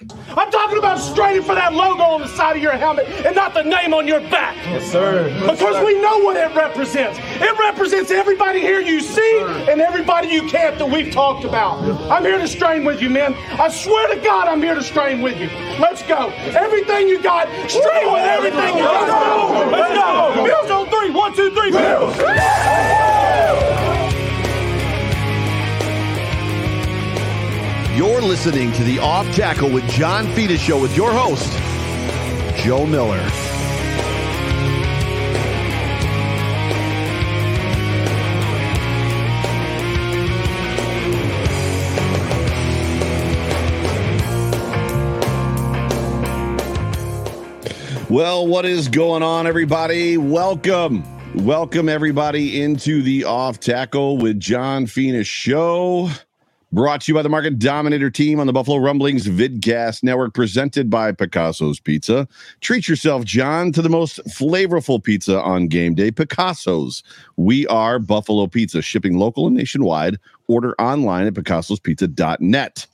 I'm talking about straining for that logo on the side of your helmet and not the name on your back. Yes, sir. Because yes, sir. we know what it represents. It represents everybody here you see and everybody you can't that we've talked about. I'm here to strain with you, man. I swear to God, I'm here to strain with you. Let's go. Everything you got, strain with everything you got. Let's go. Bills on three. One, two, three. Bills. You're listening to the Off Tackle with John Fina show with your host, Joe Miller. Well, what is going on, everybody? Welcome. Welcome, everybody, into the Off Tackle with John Fina show. Brought to you by the Market Dominator team on the Buffalo Rumblings Vidcast Network, presented by Picasso's Pizza. Treat yourself, John, to the most flavorful pizza on game day. Picasso's. We are Buffalo Pizza, shipping local and nationwide. Order online at picassospizza.net.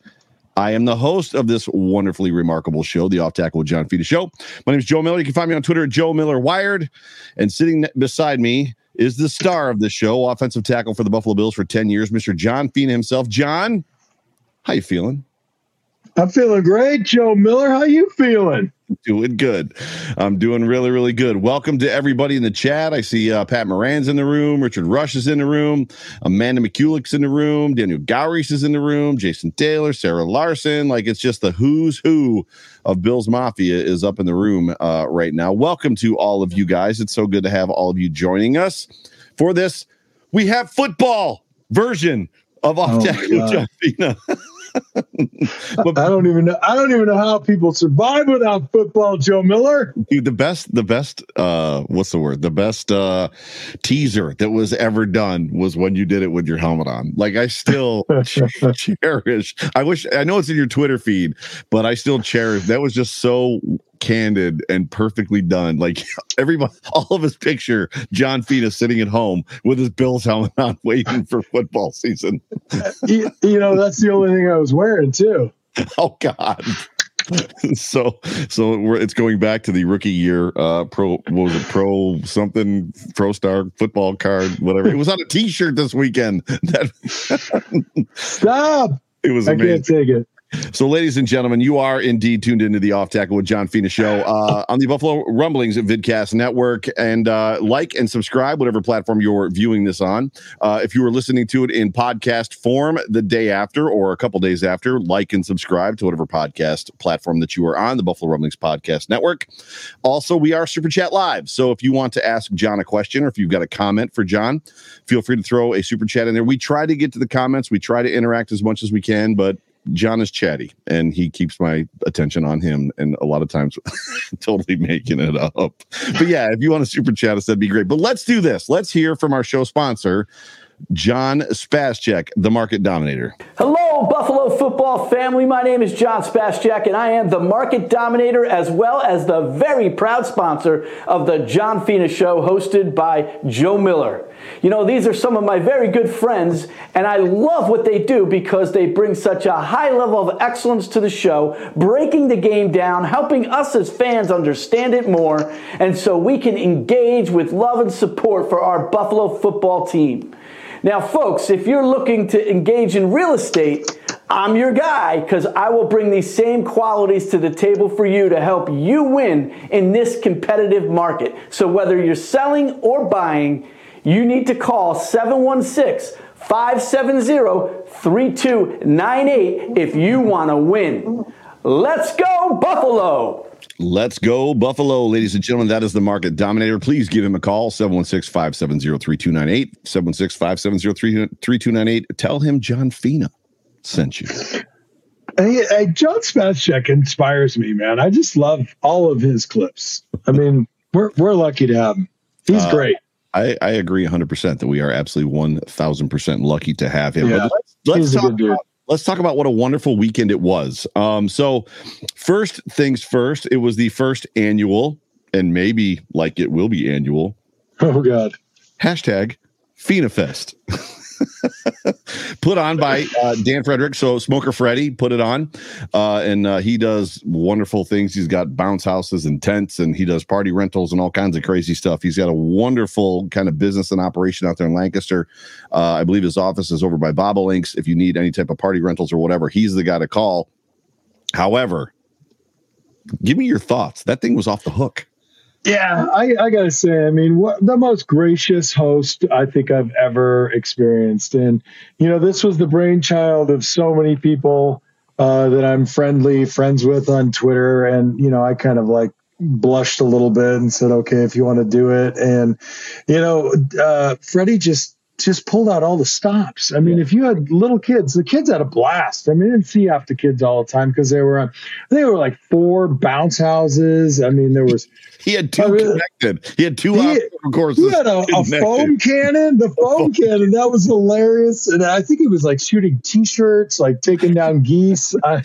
I am the host of this wonderfully remarkable show, the Off Tackle with John Fina Show. My name is Joe Miller. You can find me on Twitter at Joe Miller Wired. And sitting beside me is the star of the show, offensive tackle for the Buffalo Bills for 10 years, Mr. John Fina himself. John, how you feeling? I'm feeling great, Joe Miller. How you feeling? Doing good. I'm doing really, really good. Welcome to everybody in the chat. I see uh, Pat Moran's in the room. Richard Rush is in the room. Amanda McCulloch's in the room. Daniel Gowries is in the room. Jason Taylor, Sarah Larson. Like it's just the who's who of Bills Mafia is up in the room uh, right now. Welcome to all of you guys. It's so good to have all of you joining us for this. We have football version of Off oh, Fina. but, I don't even know. I don't even know how people survive without football, Joe Miller. Dude, the best, the best. Uh, what's the word? The best uh, teaser that was ever done was when you did it with your helmet on. Like I still cherish. I wish. I know it's in your Twitter feed, but I still cherish. That was just so candid and perfectly done. Like everybody, all of his picture, John Fina sitting at home with his Bills helmet on, waiting for football season. you, you know, that's the only thing I was wearing too. Oh God. so so it's going back to the rookie year uh pro what was it pro something pro star football card whatever it was on a t-shirt this weekend that stop it was amazing. i can't take it so, ladies and gentlemen, you are indeed tuned into the Off Tackle with John Fina show uh, on the Buffalo Rumblings Vidcast Network. And uh, like and subscribe, whatever platform you're viewing this on. Uh, if you were listening to it in podcast form the day after or a couple days after, like and subscribe to whatever podcast platform that you are on, the Buffalo Rumblings Podcast Network. Also, we are Super Chat Live. So, if you want to ask John a question or if you've got a comment for John, feel free to throw a Super Chat in there. We try to get to the comments, we try to interact as much as we can, but John is chatty and he keeps my attention on him and a lot of times totally making it up. But yeah, if you want to super chat us, that'd be great. But let's do this. Let's hear from our show sponsor, John Spascheck, the market dominator. Hello, Buffalo football family. My name is John Spascheck, and I am the market dominator as well as the very proud sponsor of the John Fina Show, hosted by Joe Miller. You know, these are some of my very good friends, and I love what they do because they bring such a high level of excellence to the show, breaking the game down, helping us as fans understand it more, and so we can engage with love and support for our Buffalo football team. Now, folks, if you're looking to engage in real estate, I'm your guy because I will bring these same qualities to the table for you to help you win in this competitive market. So, whether you're selling or buying, you need to call 716 570 3298 if you want to win. Let's go, Buffalo! Let's go, Buffalo. Ladies and gentlemen, that is the market dominator. Please give him a call 716 570 3298. 716 570 3298. Tell him John Fina sent you. Hey, hey, John Spascheck inspires me, man. I just love all of his clips. I mean, we're we're lucky to have him. He's uh, great. I, I agree 100% that we are absolutely 1000% lucky to have him. Yeah, let's, let's talk about, let's talk about what a wonderful weekend it was. Um, so, first things first, it was the first annual, and maybe like it will be annual. Oh, God. Hashtag FinaFest. put on by uh, Dan Frederick. So Smoker Freddy put it on, uh, and uh, he does wonderful things. He's got bounce houses and tents, and he does party rentals and all kinds of crazy stuff. He's got a wonderful kind of business and operation out there in Lancaster. Uh, I believe his office is over by Bobolinks. If you need any type of party rentals or whatever, he's the guy to call. However, give me your thoughts. That thing was off the hook. Yeah, I, I, gotta say, I mean, what, the most gracious host I think I've ever experienced, and you know, this was the brainchild of so many people uh, that I'm friendly friends with on Twitter, and you know, I kind of like blushed a little bit and said, "Okay, if you want to do it," and you know, uh, Freddie just just pulled out all the stops. I mean, if you had little kids, the kids had a blast. I mean, I didn't see half the kids all the time because they were on. They were like four bounce houses. I mean, there was. He had two connected. He had two he, of course. He had a, a, foam cannon. The foam cannon that was hilarious, and I think he was like shooting T-shirts, like taking down geese. I,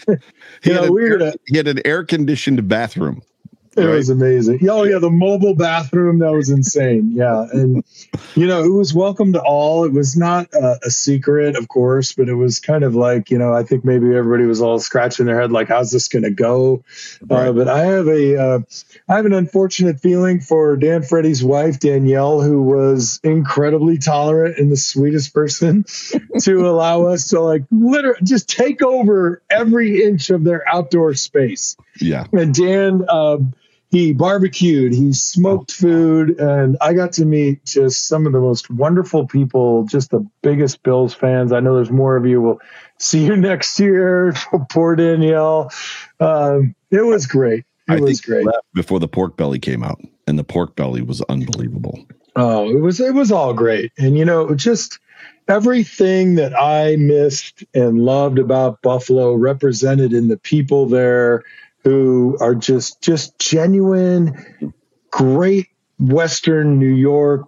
he, had know, we air, he had an air conditioned bathroom. It right? was amazing. Oh yeah, the mobile bathroom that was insane. Yeah, and you know it was welcome to all. It was not a, a, secret, of course, but it was kind of like you know I think maybe everybody was all scratching their head like how's this going to go. Uh, right. Uh, but I have a uh, I have an unfortunate feeling for Dan Freddy's wife Danielle, who was incredibly tolerant and the sweetest person to allow us to like literally just take over every inch of their outdoor space. Yeah, and Dan. Uh, he barbecued, he smoked food, and I got to meet just some of the most wonderful people, just the biggest Bills fans. I know there's more of you. We'll see you next year. Poor Danielle. Um, it was great. It I was great. Before the pork belly came out, and the pork belly was unbelievable. Oh, it was it was all great. And you know, just everything that I missed and loved about Buffalo represented in the people there who are just just genuine, great Western New York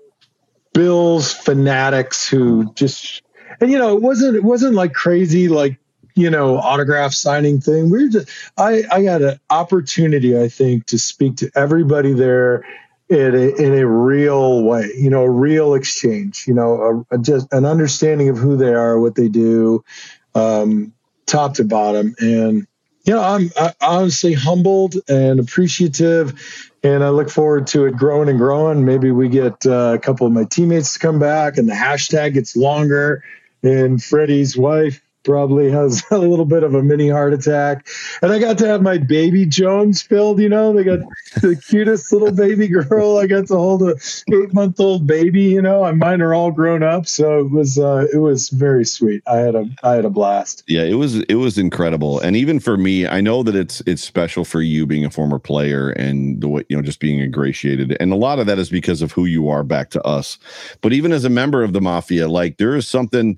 Bills fanatics who just and you know it wasn't it wasn't like crazy like you know autograph signing thing. We are just I I got an opportunity I think to speak to everybody there in a, in a real way, you know, a real exchange, you know, a, a just an understanding of who they are, what they do, um, top to bottom, and you know, I'm honestly humbled and appreciative, and I look forward to it growing and growing. Maybe we get uh, a couple of my teammates to come back, and the hashtag gets longer. And Freddie's wife probably has a little bit of a mini heart attack. And I got to have my baby Jones filled, you know, they got the cutest little baby girl. I got to hold a eight month old baby, you know, and mine are all grown up. So it was, uh, it was very sweet. I had a, I had a blast. Yeah, it was, it was incredible. And even for me, I know that it's, it's special for you being a former player and the way, you know, just being ingratiated. And a lot of that is because of who you are back to us. But even as a member of the mafia, like there is something,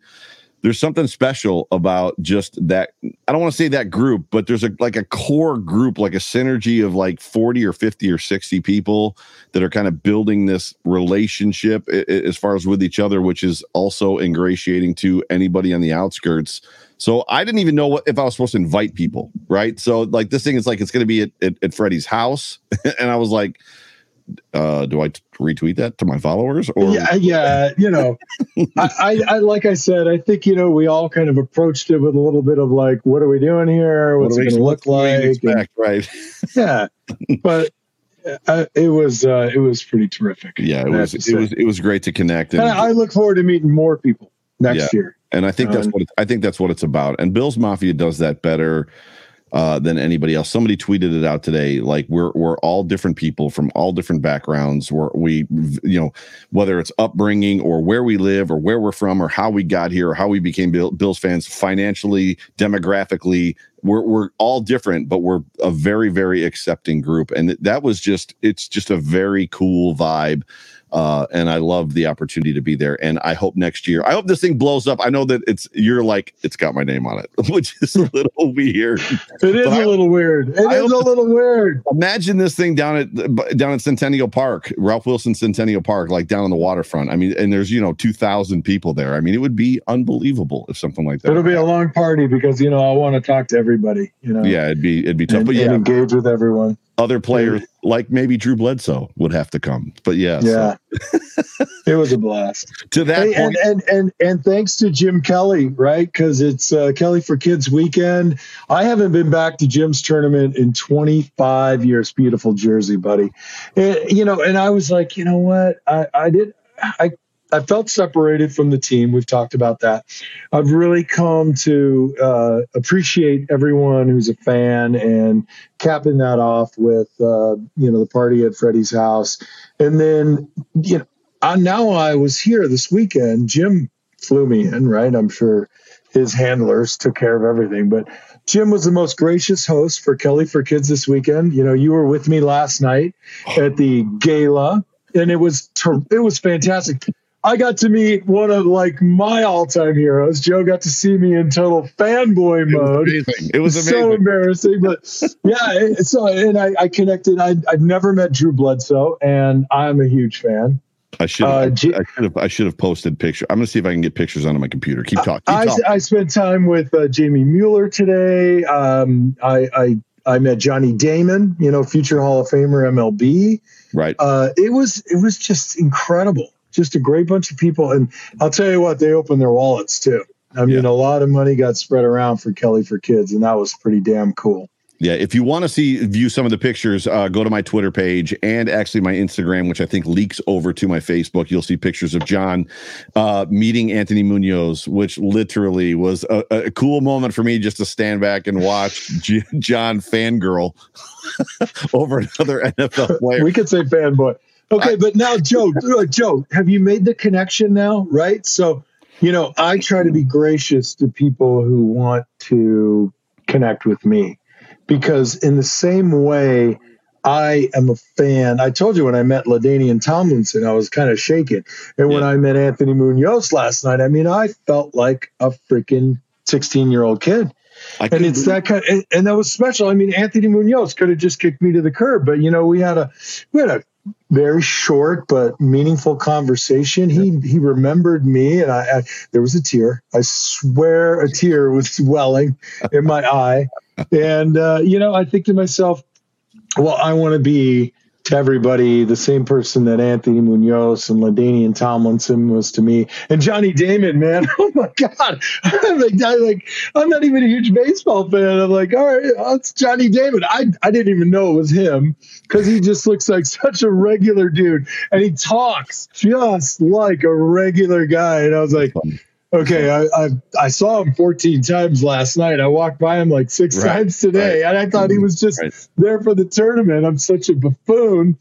there's something special about just that i don't want to say that group but there's a like a core group like a synergy of like 40 or 50 or 60 people that are kind of building this relationship as far as with each other which is also ingratiating to anybody on the outskirts. So i didn't even know what if i was supposed to invite people right? So like this thing is like it's going to be at, at, at freddie's house and i was like uh, do I t- retweet that to my followers? Or yeah, yeah, you know, I, I, I, like I said, I think you know we all kind of approached it with a little bit of like, what are we doing here? What's what it going to look like? Expect, and, right? yeah, but uh, it was uh, it was pretty terrific. Yeah, it was it was it was great to connect, and, and I look forward to meeting more people next yeah. year. And I think that's what it, I think that's what it's about. And Bills Mafia does that better uh, than anybody else. Somebody tweeted it out today. Like we're we're all different people from all different backgrounds. We're we you know whether it's upbringing or where we live or where we're from or how we got here or how we became Bill, Bills fans financially, demographically. We're we're all different, but we're a very very accepting group, and that was just it's just a very cool vibe Uh, and I love the opportunity to be there. And I hope next year, I hope this thing blows up. I know that it's you're like it's got my name on it, which is a little weird. It is a little weird. It is a little weird. Imagine this thing down at down at Centennial Park, Ralph Wilson Centennial Park, like down on the waterfront. I mean, and there's you know two thousand people there. I mean, it would be unbelievable if something like that. It'll be a long party because you know I want to talk to everybody. You know. Yeah, it'd be it'd be tough, and, but yeah, engage with everyone other players like maybe Drew Bledsoe would have to come. But yeah, yeah, so. it was a blast. to that hey, point, and, and and and thanks to Jim Kelly, right? Because it's uh, Kelly for Kids weekend. I haven't been back to Jim's tournament in 25 years. Beautiful Jersey, buddy. And, you know, and I was like, you know what? I I did. I I felt separated from the team. We've talked about that. I've really come to uh, appreciate everyone who's a fan and capping that off with uh, you know the party at Freddie's house, and then you know I, now I was here this weekend. Jim flew me in, right? I'm sure his handlers took care of everything, but Jim was the most gracious host for Kelly for Kids this weekend. You know, you were with me last night at the gala, and it was ter- it was fantastic. I got to meet one of like my all-time heroes. Joe got to see me in total fanboy mode. It was amazing. It was amazing. so embarrassing, but yeah. So and I, I connected. I, I've never met Drew Bledsoe, and I'm a huge fan. I should. Uh, I, should have. I should have posted picture. I'm gonna see if I can get pictures onto my computer. Keep talking. I, I, spent time with uh, Jamie Mueller today. Um, I, I I met Johnny Damon. You know, future Hall of Famer MLB. Right. Uh, it was it was just incredible just a great bunch of people. And I'll tell you what, they opened their wallets too. I mean, yeah. a lot of money got spread around for Kelly for Kids, and that was pretty damn cool. Yeah, if you want to see view some of the pictures, uh, go to my Twitter page and actually my Instagram, which I think leaks over to my Facebook. You'll see pictures of John uh, meeting Anthony Munoz, which literally was a, a, cool moment for me just to stand back and watch G- John fangirl over another NFL player. We could say fanboy. Okay, but now, Joe, uh, Joe, have you made the connection now? Right. So, you know, I try to be gracious to people who want to connect with me because, in the same way, I am a fan. I told you when I met LaDainian Tomlinson, I was kind of shaken. And when I met Anthony Munoz last night, I mean, I felt like a freaking 16 year old kid. and it's that kind of, and, and, that was special. I mean, Anthony Munoz could have just kicked me to the curb, but you know, we had a we had a very short but meaningful conversation. He he remembered me, and I, I, there was a tear. I swear, a tear was welling in my eye. And uh, you know, I think to myself, well, I want to be to everybody the same person that Anthony Munoz and LaDainian Tomlinson was to me. And Johnny Damon, man, oh my God. I'm like, I, like, I'm not even a huge baseball fan. I'm like, all right, oh, it's Johnny Damon. I, I didn't even know it was him because he just looks like such a regular dude. And he talks just like a regular guy. And I was like, okay, I, I, I saw him 14 times last night. I walked by him like six right, times today, right. and I thought he was just right. there for the tournament. I'm such a buffoon,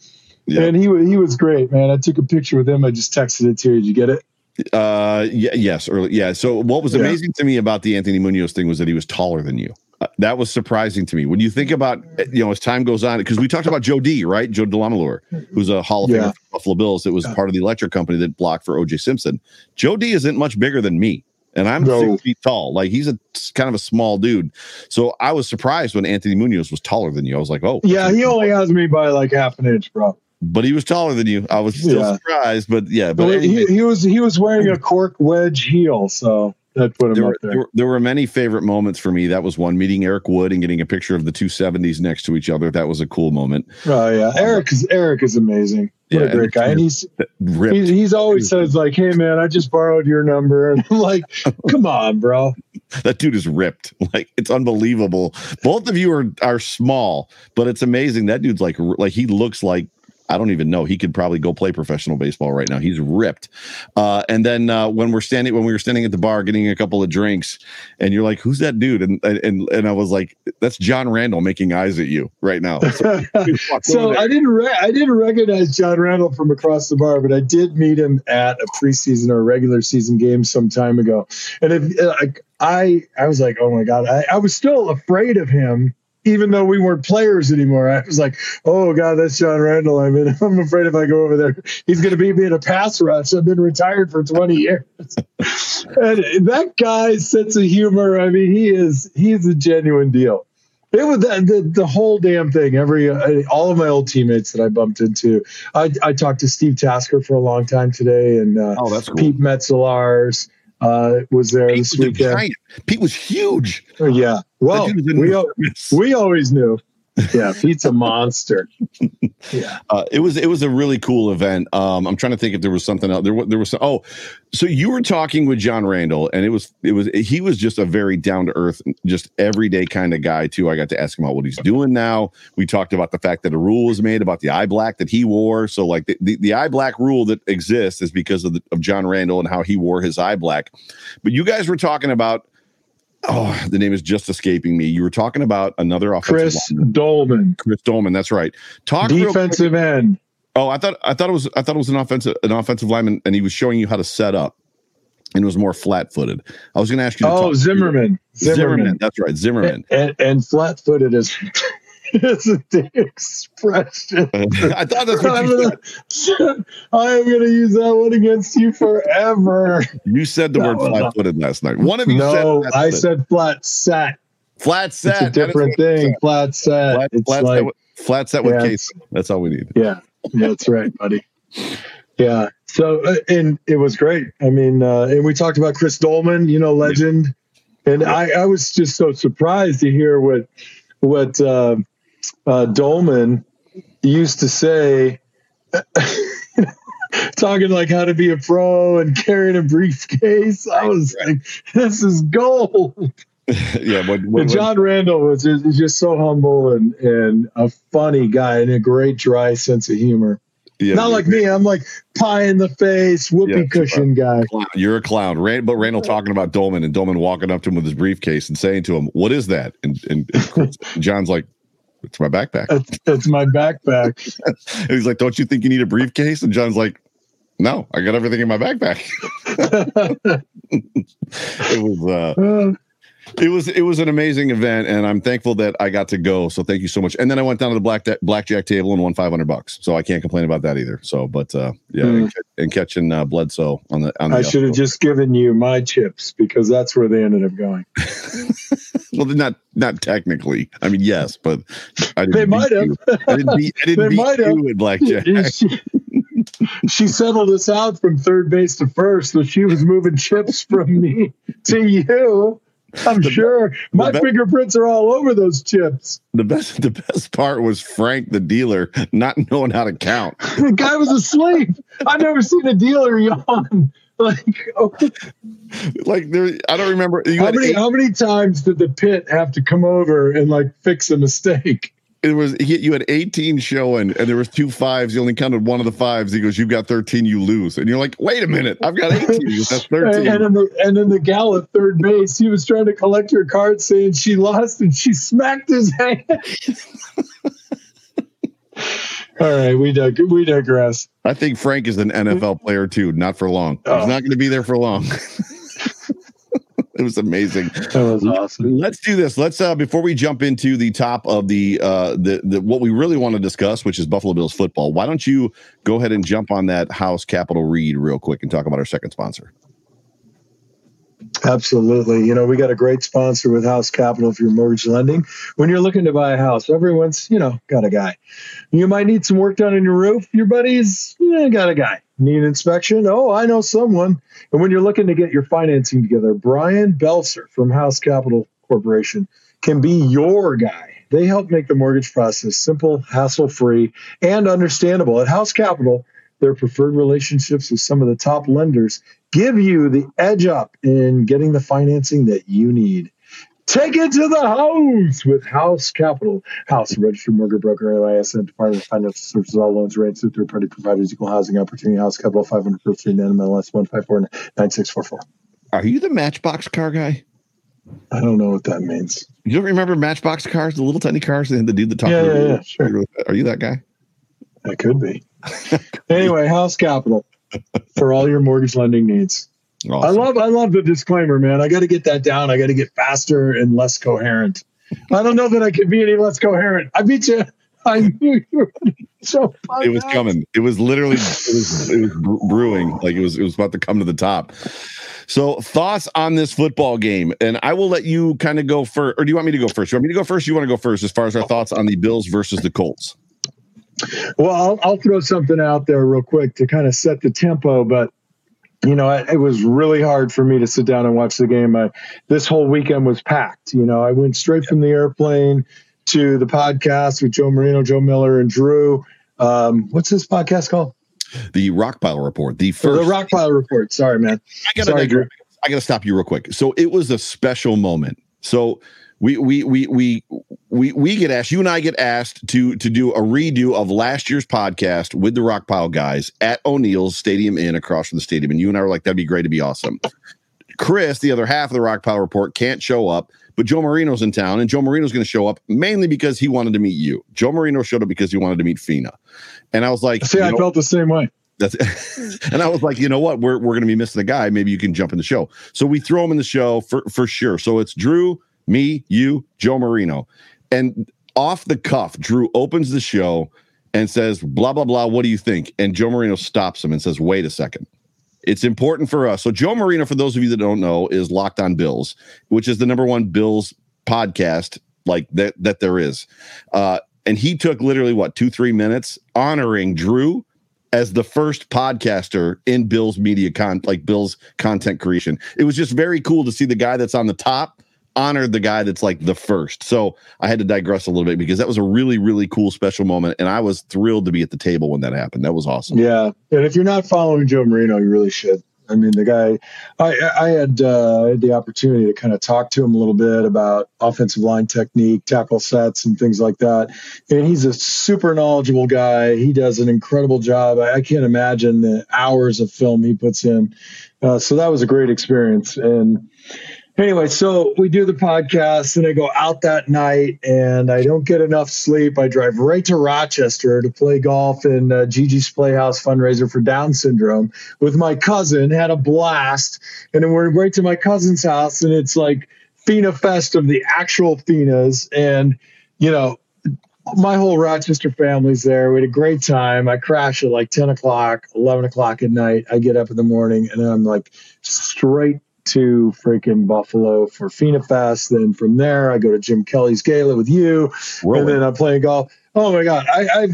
yeah. and he he was great, man. I took a picture with him. I just texted it to you. Did you get it? Uh, yeah, yes, early, yeah. So what was amazing yeah. to me about the Anthony Munoz thing was that he was taller than you. Uh, that was surprising to me when you think about you know as time goes on because we talked about Joe D right Joe DeLamielleure who's a Hall of yeah. Famer for Buffalo Bills that was part of the electric company that blocked for OJ Simpson. Joe D isn't much bigger than me and I'm no. six feet tall. Like he's a kind of a small dude. So I was surprised when Anthony Munoz was taller than you. I was like, oh, yeah, he only has me by like half an inch, bro. But he was taller than you. I was still yeah. surprised, but yeah. But anyway. he, he was he was wearing a cork wedge heel, so that put him there up were, there. there. Were, there were many favorite moments for me. That was one meeting Eric Wood and getting a picture of the two seventies next to each other. That was a cool moment. Oh yeah, Eric is Eric is amazing. What yeah, a great guy, and he's he's, he's always says like, "Hey man, I just borrowed your number," and I'm like, "Come on, bro." that dude is ripped. Like it's unbelievable. Both of you are are small, but it's amazing. That dude's like like he looks like I don't even know. He could probably go play professional baseball right now. He's ripped. Uh, and then uh, when we're standing, when we were standing at the bar getting a couple of drinks, and you're like, "Who's that dude?" And and and I was like, "That's John Randle making eyes at you right now." So, so I didn't re- I didn't recognize John Randle from across the bar, but I did meet him at a preseason or regular season game some time ago, and if, uh, I I was like, "Oh my god!" I, I was still afraid of him even though we weren't players anymore, I was like, "Oh God, that's John Randle. I mean, I'm afraid if I go over there, he's going to beat me in a pass rush. I've been retired for 20 years, and that guy's sense of humor. I mean, he is he's a genuine deal. It was the, the, the whole damn thing. Every uh, all of my old teammates that I bumped into. I, I talked to Steve Tasker for a long time today, and uh, Oh, that's cool. Pete Metzelaars uh, was there Pete this was weekend. Pete was huge. Oh, yeah. Well, That dude was we al- we always knew. Yeah, Pete's a monster. Yeah. Uh, it was it was a really cool event. Um, I'm trying to think if there was something else. There was there was some, oh, so you were talking with John Randle, and it was it was he was just a very down to earth, just everyday kind of guy too. I got to ask him about what he's doing now. We talked about the fact that a rule was made about the eye black that he wore. So like the, the, the eye black rule that exists is because of the, of John Randle and how he wore his eye black. But you guys were talking about. Oh, the name is just escaping me. You were talking about another offensive Chris lineman. Doleman, Chris Doleman. That's right. Talk defensive end. Oh, I thought I thought it was I thought it was an offensive an offensive lineman, and he was showing you how to set up, and was more flat footed. I was going to ask you. To Oh, Zimmerman. Zimmerman. Zimmerman. That's right, Zimmerman. And, and flat footed is, is a big expression. I thought that's what I'm you gonna, said. I am going to use that one against you forever. You said the That word flat footed last night. One of you No, said I said flat set. flat It's set. a different thing. Flat set. Flat, it's flat, like, set with, flat set with Yeah, case. That's all we need. yeah, that's right, buddy. Yeah. So, uh, and it was great. I mean, uh, and we talked about Chris Doleman, you know, legend. And I, I was just so surprised to hear what, what, uh, uh, Doleman used to say, talking like how to be a pro and carrying a briefcase. I was like, this is gold. yeah, when, when, John Randle was just, just so humble and, and a funny guy and a great dry sense of humor. yeah, Not like me. I'm like pie in the face, whoopee cushion guy. You're a clown. Rand, but Randle talking about Doleman and Doleman walking up to him with his briefcase and saying to him, "What is that?" And and, and John's like, "It's my backpack." It's, that's my backpack. And he's like, "Don't you think you need a briefcase?" And John's like, "No, I got everything in my backpack." it was uh, Uh, it was it was an amazing event, and I'm thankful that I got to go. So thank you so much. And then I went down to the black blackjack table and won 500 bucks. So I can't complain about that either. So, but uh, yeah, Mm. and, and catching uh, Bledsoe on the on the I should have just given you my chips because that's where they ended up going. well, not not technically. I mean, yes, but I didn't They beat might have. I didn't beat, I didn't beat you in blackjack. she settled us out from third base to first, so she was moving chips from me to you. I'm sure my the fingerprints are all over those chips. The best the best part was Frank the dealer not knowing how to count. The guy was asleep. I've never seen a dealer yawn. Like, oh, Like there, I don't remember. How many eight- how many times did the pit have to come over and like fix a mistake? It was he, you had 18 showing and there was two fives. You only counted one of the fives. He goes, "You've got 13. You lose." And you're like, "Wait a minute, I've got 18. He goes, That's 13." And in the and then the gal at third base, he was trying to collect her card, saying she lost, and she smacked his hand. All right, we dig- we digress. I think Frank is an NFL player too. Not for long. He's Oh. not going to be there for long. it was amazing. That was awesome. Let's do this. Let's uh before we jump into the top of the uh the, the what we really want to discuss, which is Buffalo Bills football. Why don't you go ahead and jump on that house capital read real quick and talk about our second sponsor? Absolutely. You know, we got a great sponsor with House Capital for your mortgage lending. When you're looking to buy a house, everyone's, you know, got a guy. You might need some work done on your roof. Your buddies, yeah, got a guy. Need an inspection? Oh, I know someone. And when you're looking to get your financing together, Brian Belser from House Capital Corporation can be your guy. They help make the mortgage process simple, hassle free, and understandable. At House Capital, their preferred relationships with some of the top lenders give you the edge up in getting the financing that you need. Take it to the house with House Capital. House, registered mortgage broker, LISN, Department of Financial Services, all loans arranged through third party providers, equal housing opportunity, House Capital, 500 First Street, NMLS 154 9644. Are you the Matchbox car guy? I don't know what that means. You don't remember Matchbox cars, the little tiny cars, and the dude that talked. Yeah, yeah, the- yeah, sure. Are you that guy? That could be. anyway, House Capital for all your mortgage lending needs. I love I love the disclaimer, man. I got to get that down. I got to get faster and less coherent. I don't know that I could be any less coherent. I beat you. I knew you were so. It was coming. It was literally. It was. It was brewing. Like it was. It was about to come to the top. So thoughts on this football game, and I will let you kind of go first. Or do you want me to go first? You want me to go first? you want to go first as far as our thoughts on the Bills versus the Colts? Well, I'll, I'll throw something out there real quick to kind of set the tempo, but you know, it was really hard for me to sit down and watch the game. I, this whole weekend was packed. You know, I went straight from the airplane to the podcast with Joe Marino, Joe Miller, and Drew. Um, what's this podcast called? The Rockpile Report. The first. Oh, the Rockpile Report. Sorry, man. I. I gotta stop you real quick. So it was a special moment. So we we we we we we get asked. You and I get asked to to do a redo of last year's podcast with the Rockpile guys at O'Neill's Stadium Inn across from the stadium, and you and I were like, "That'd be great. to be awesome." Chris, the other half of the Rockpile Report, can't show up, but Joe Marino's in town, and Joe Marino's going to show up mainly because he wanted to meet you. Joe Marino showed up because he wanted to meet Fina, and I was like, "See, I know, felt the same way." That's and I was like, you know what? We're we're going to be missing a guy. Maybe you can jump in the show. So we throw him in the show for for sure. So it's Drew, me, you, Joe Marino. And off the cuff, Drew opens the show and says, blah, blah, blah. What do you think? And Joe Marino stops him and says, wait a second. It's important for us. So, Joe Marino, for those of you that don't know, is Locked on Bills, which is the number one Bills podcast like that that there is. Uh, and he took literally what two, three minutes honoring Drew as the first podcaster in Bill's media con like Bill's content creation. It was just very cool to see the guy that's on the top honored the guy that's like the first. So I had to digress a little bit because that was a really, really cool special moment. And I was thrilled to be at the table when that happened. That was awesome. Yeah. And if you're not following Joe Marino, you really should. I mean, the guy, I, I had, uh, had the opportunity to kind of talk to him a little bit about offensive line technique, tackle sets, and things like that. And he's a super knowledgeable guy. He does an incredible job. I, I can't imagine the hours of film he puts in. Uh, so that was a great experience. And, anyway, so we do the podcast and I go out that night and I don't get enough sleep. I drive right to Rochester to play golf in uh, Gigi's Playhouse fundraiser for Down syndrome with my cousin, had a blast. And then we're right to my cousin's house and it's like Fina Fest of the actual Finas. And, you know, my whole Rochester family's there. We had a great time. I crash at like 10 o'clock, 11 o'clock at night. I get up in the morning and I'm like straight to freaking Buffalo for Fina Fest. Then from there, I go to Jim Kelly's Gala with you, and then I'm playing golf. Oh my God, I, I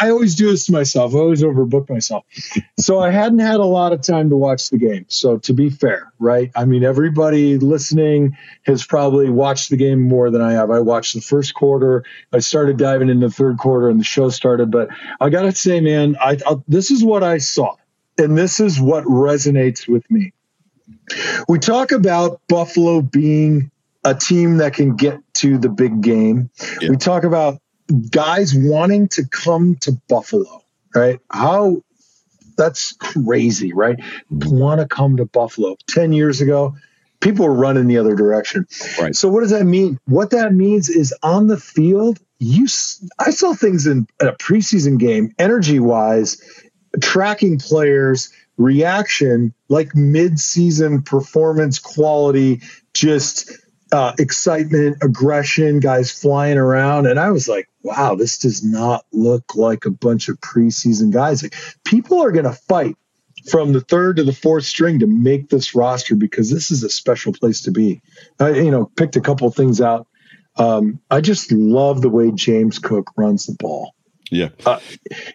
I always do this to myself. I always overbook myself. so I hadn't had a lot of time to watch the game. So to be fair, right? I mean, everybody listening has probably watched the game more than I have. I watched the first quarter. I started diving into the third quarter, and the show started. But I gotta say, man, I, I this is what I saw, and this is what resonates with me we talk about Buffalo being a team that can get to the big game. Yeah. We talk about guys wanting to come to Buffalo, right? How that's crazy, right? Want to come to Buffalo. 10 years ago, people were running the other direction. Right. So what does that mean? What that means is on the field, you I saw things in a preseason game energy wise tracking players reaction like mid-season performance quality just uh, excitement aggression guys flying around. And i was like wow this does not look like a bunch of preseason guys. Like, people are going to fight from the third to the fourth string to make this roster because this is a special place to be. I you know picked a couple things out. Um, i just love the way james cook runs the ball yeah. Uh,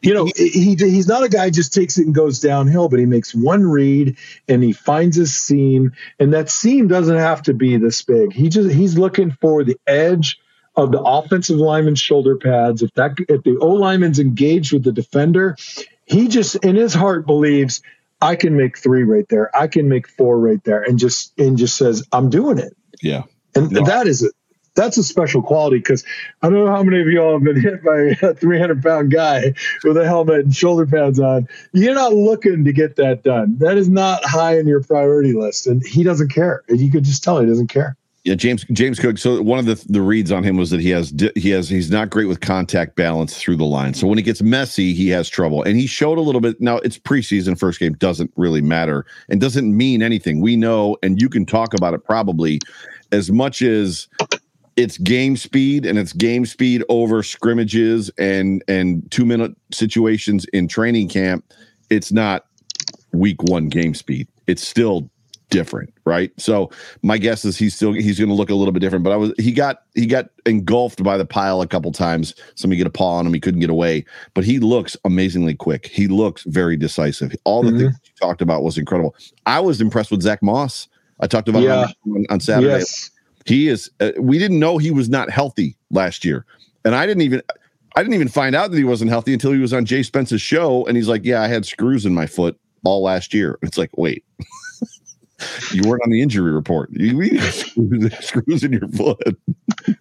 you know, he he's not a guy just takes it and goes downhill, but he makes one read and he finds his seam, and that seam doesn't have to be this big. He just he's looking for the edge of the offensive lineman's shoulder pads. If that if the O lineman's engaged with the defender, he just in his heart believes I can make three right there. I can make four right there, and just and just says I'm doing it. Yeah. And that is that's a special quality because I don't know how many of y'all have been hit by a 300 pound guy with a helmet and shoulder pads on. You're not looking to get that done. That is not high in your priority list, and he doesn't care. You could just tell he doesn't care. Yeah, James James Cook. So one of the the reads on him was that he has he has he's not great with contact balance through the line. So when he gets messy, he has trouble. And he showed a little bit. Now it's preseason, first game doesn't really matter and doesn't mean anything. We know, and you can talk about it probably as much as it's game speed and it's game speed over scrimmages and and two minute situations in training camp. It's not week one game speed. It's still different right? So my guess is he's still he's going to look a little bit different but i was he got he got engulfed by the pile a couple times. Somebody get a paw on him he couldn't get away but he looks amazingly quick. He looks very decisive. All the mm-hmm. things you talked about was incredible. I was impressed with zach moss. I talked about yeah. on, on saturday. Yes he is. Uh, we didn't know he was not healthy last year, and I didn't even. I didn't even find out that he wasn't healthy until he was on Jay Spence's show, and he's like, "Yeah, I had screws in my foot all last year." It's like, wait, you weren't on the injury report. You, you screws, screws in your foot.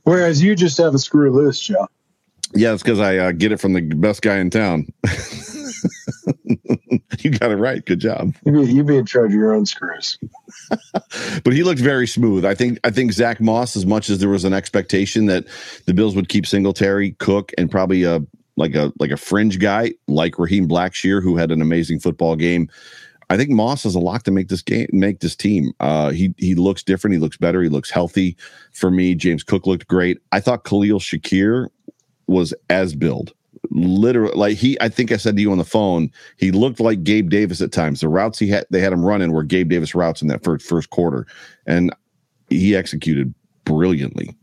Whereas you just have a screw loose, Joe. Yeah, it's because I uh, get it from the best guy in town. you got it right. Good job. You be, you be in charge of your own screws. but he looked very smooth. I think I think Zach Moss, as much as there was an expectation that the Bills would keep Singletary, Cook, and probably a like a like a fringe guy like Raheem Blackshear, who had an amazing football game. I think Moss has a lot to make this game, make this team. Uh, he he looks different. He looks better. He looks healthy. For me, James Cook looked great. I thought Khalil Shakir was as build literally like he I think I said to you on the phone, he looked like Gabe Davis at times. The routes he had they had him running were Gabe Davis routes in that first first quarter. And he executed brilliantly.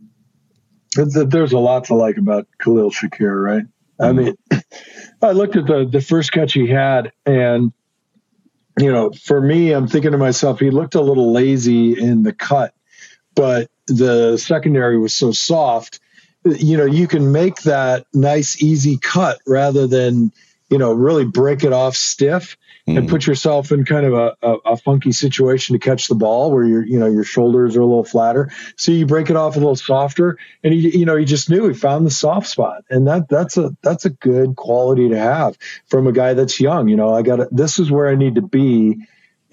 There's a lot to like about Khalil Shakir, right? I mm-hmm. mean, I looked at the the first catch he had, and you know, for me, I'm thinking to myself, he looked a little lazy in the cut, but the secondary was so soft you know you can make that nice easy cut rather than you know really break it off stiff mm. and put yourself in kind of a, a, a, funky situation to catch the ball where your you know your shoulders are a little flatter. So you break it off a little softer and he you know he just knew he found the soft spot. And that that's a that's a good quality to have from a guy that's young. You know i got this is where i need to be.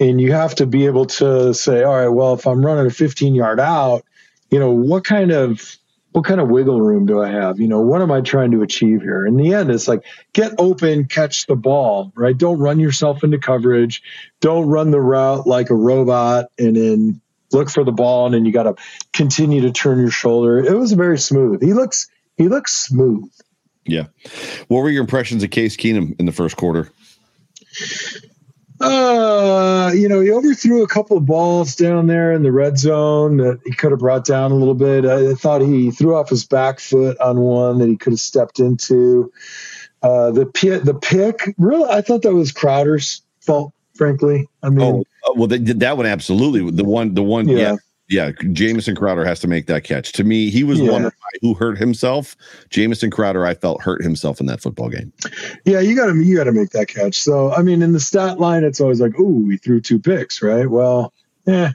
And you have to be able to say all right well if i'm running a 15 yard out you know what kind of what kind of wiggle room do I have? You know, what am I trying to achieve here? In the end, it's like get open, catch the ball, right? Don't run yourself into coverage. Don't run the route like a robot and then look for the ball and then you got to continue to turn your shoulder. It was very smooth. He looks he looks smooth. Yeah. What were your impressions of Case Keenum in the first quarter? Uh, you know, he overthrew a couple of balls down there in the red zone that he could have brought down a little bit. I thought he threw off his back foot on one that he could have stepped into. Uh, the pit, the pick, really, I thought that was Crowder's fault. Frankly, I mean, oh, well, they did that one absolutely. The one, the one, yeah. yeah yeah, Jamison Crowder has to make that catch. To me, he was yeah. one who hurt himself. Jamison Crowder, I felt hurt himself in that football game. Yeah, you got to you got to make that catch. So, I mean, in the stat line, it's always like, "Ooh, we threw two picks," right? Well, yeah.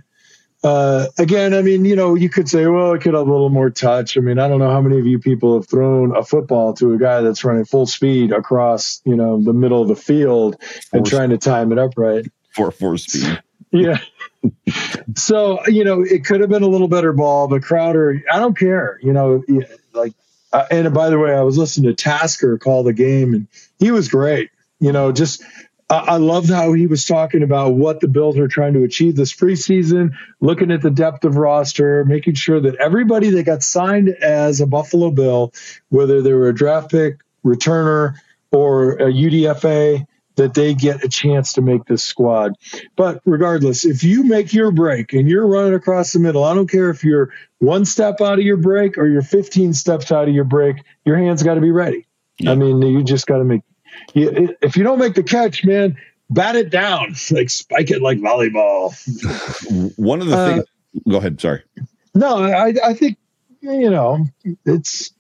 Uh, again, I mean, you know, you could say, well, it could have a little more touch. I mean, I don't know how many of you people have thrown a football to a guy that's running full speed across, you know, the middle of the field and trying to time it up right. For four speed. Yeah. so you know, it could have been a little better ball, but Crowder, I don't care. You know, like, uh, and by the way, I was listening to Tasker call the game, and he was great. You know, just I loved how he was talking about what the Bills are trying to achieve this preseason, looking at the depth of roster, making sure that everybody that got signed as a Buffalo Bill, whether they were a draft pick, returner, or a UDFA, that they get a chance to make this squad. But regardless, if you make your break and you're running across the middle, I don't care if you're one step out of your break or you're 15 steps out of your break, your hands got to be ready. Yeah. I mean, you just got to make. You, if you don't make the catch, man, bat it down, like spike it like volleyball. One of the uh, things. Go ahead. Sorry. No, I, I think you know it's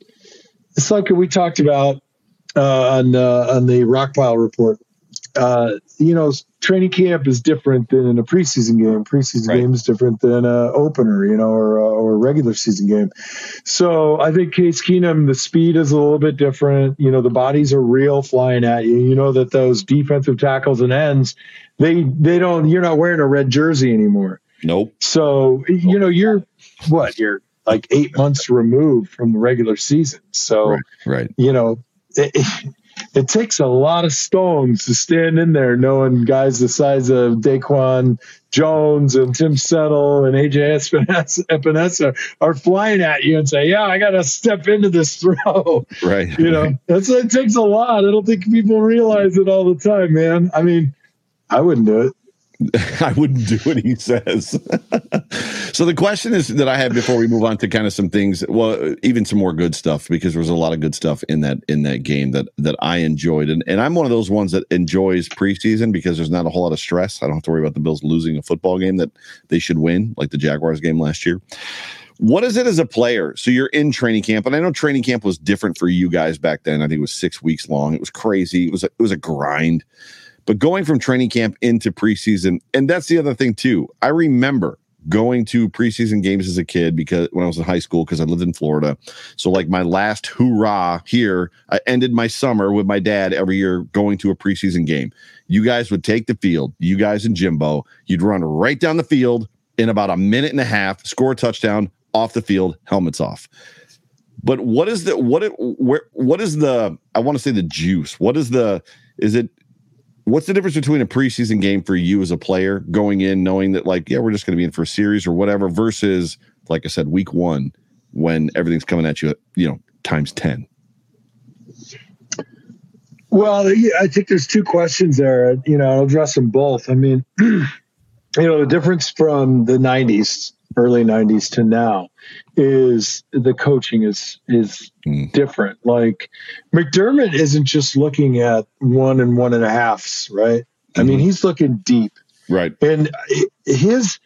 it's like we talked about uh, on uh, on the Rockpile report uh, you know, training camp is different than a preseason game. Preseason right. game is different than a opener, you know, or or a regular season game. So I think Case Keenum, the speed is a little bit different. You know, the bodies are real flying at you. You know that those defensive tackles and ends, they they don't. You're not wearing a red jersey anymore. Nope. So nope. you know you're what you're like eight months removed from the regular season. So right, right. you know. It, it takes a lot of stones to stand in there knowing guys the size of Daquan Jones and Tim Settle and AJ Epenesa are flying at you and say, Yeah, I got to step into this throw. Right. You know, that's it takes a lot. I don't think people realize it all the time, man. I mean, I wouldn't do it. I wouldn't do what he says. so the question is that I have before we move on to kind of some things, well, even some more good stuff because there was a lot of good stuff in that in that game that that I enjoyed, and and I'm one of those ones that enjoys preseason because there's not a whole lot of stress. I don't have to worry about the Bills losing a football game that they should win, like the Jaguars game last year. What is it as a player? So you're in training camp, and I know training camp was different for you guys back then. I think it was six weeks long. It was crazy. It was a, it was a grind. But going from training camp into preseason, and that's the other thing too. I remember going to preseason games as a kid because when I was in high school, because I lived in Florida. So, like my last hoorah here, I ended my summer with my dad every year going to a preseason game. You guys would take the field, you guys and Jimbo, you'd run right down the field in about a minute and a half, score a touchdown off the field, helmets off. But what is the what it where what is the I want to say the juice? What is the is it what's the difference between a preseason game for you as a player going in knowing that like yeah we're just going to be in for a series or whatever versus like i said week one when everything's coming at you you know times 10 well i think there's two questions there. You know i'll address them both. I mean you know the difference from the 90s early 90s to now is the coaching is is mm. different like mcdermott isn't just looking at one and one and a halfs right mm-hmm. i mean mm-hmm. he's looking deep right and his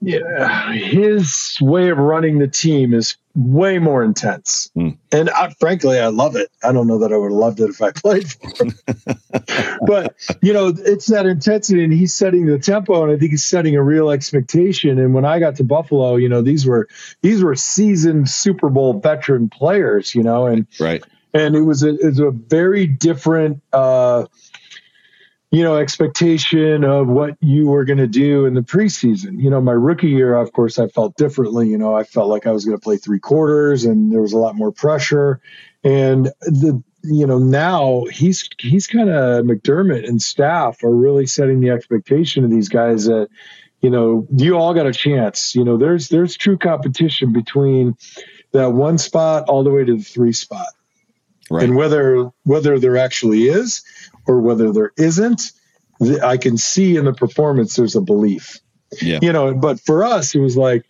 yeah, his way of running the team is way more intense. Mm. And I, frankly, I love it. I don't know that I would have loved it if I played for him. but, you know, it's that intensity, and he's setting the tempo, and I think he's setting a real expectation. And when I got to Buffalo, you know, these were these were seasoned Super Bowl veteran players, you know, and right. And it was a, it was a very different uh, you know, expectation of what you were going to do in the preseason. You know, my rookie year, of course, I felt differently. You know, I felt like I was going to play three quarters and there was a lot more pressure. And the, you know, now he's, he's kind of McDermott and staff are really setting the expectation of these guys that, you know, you all got a chance. You know, there's, there's true competition between that one spot all the way to the three spot. Right. And whether whether there actually is or whether there isn't, I can see in the performance there's a belief. Yeah. You know, but for us, it was like,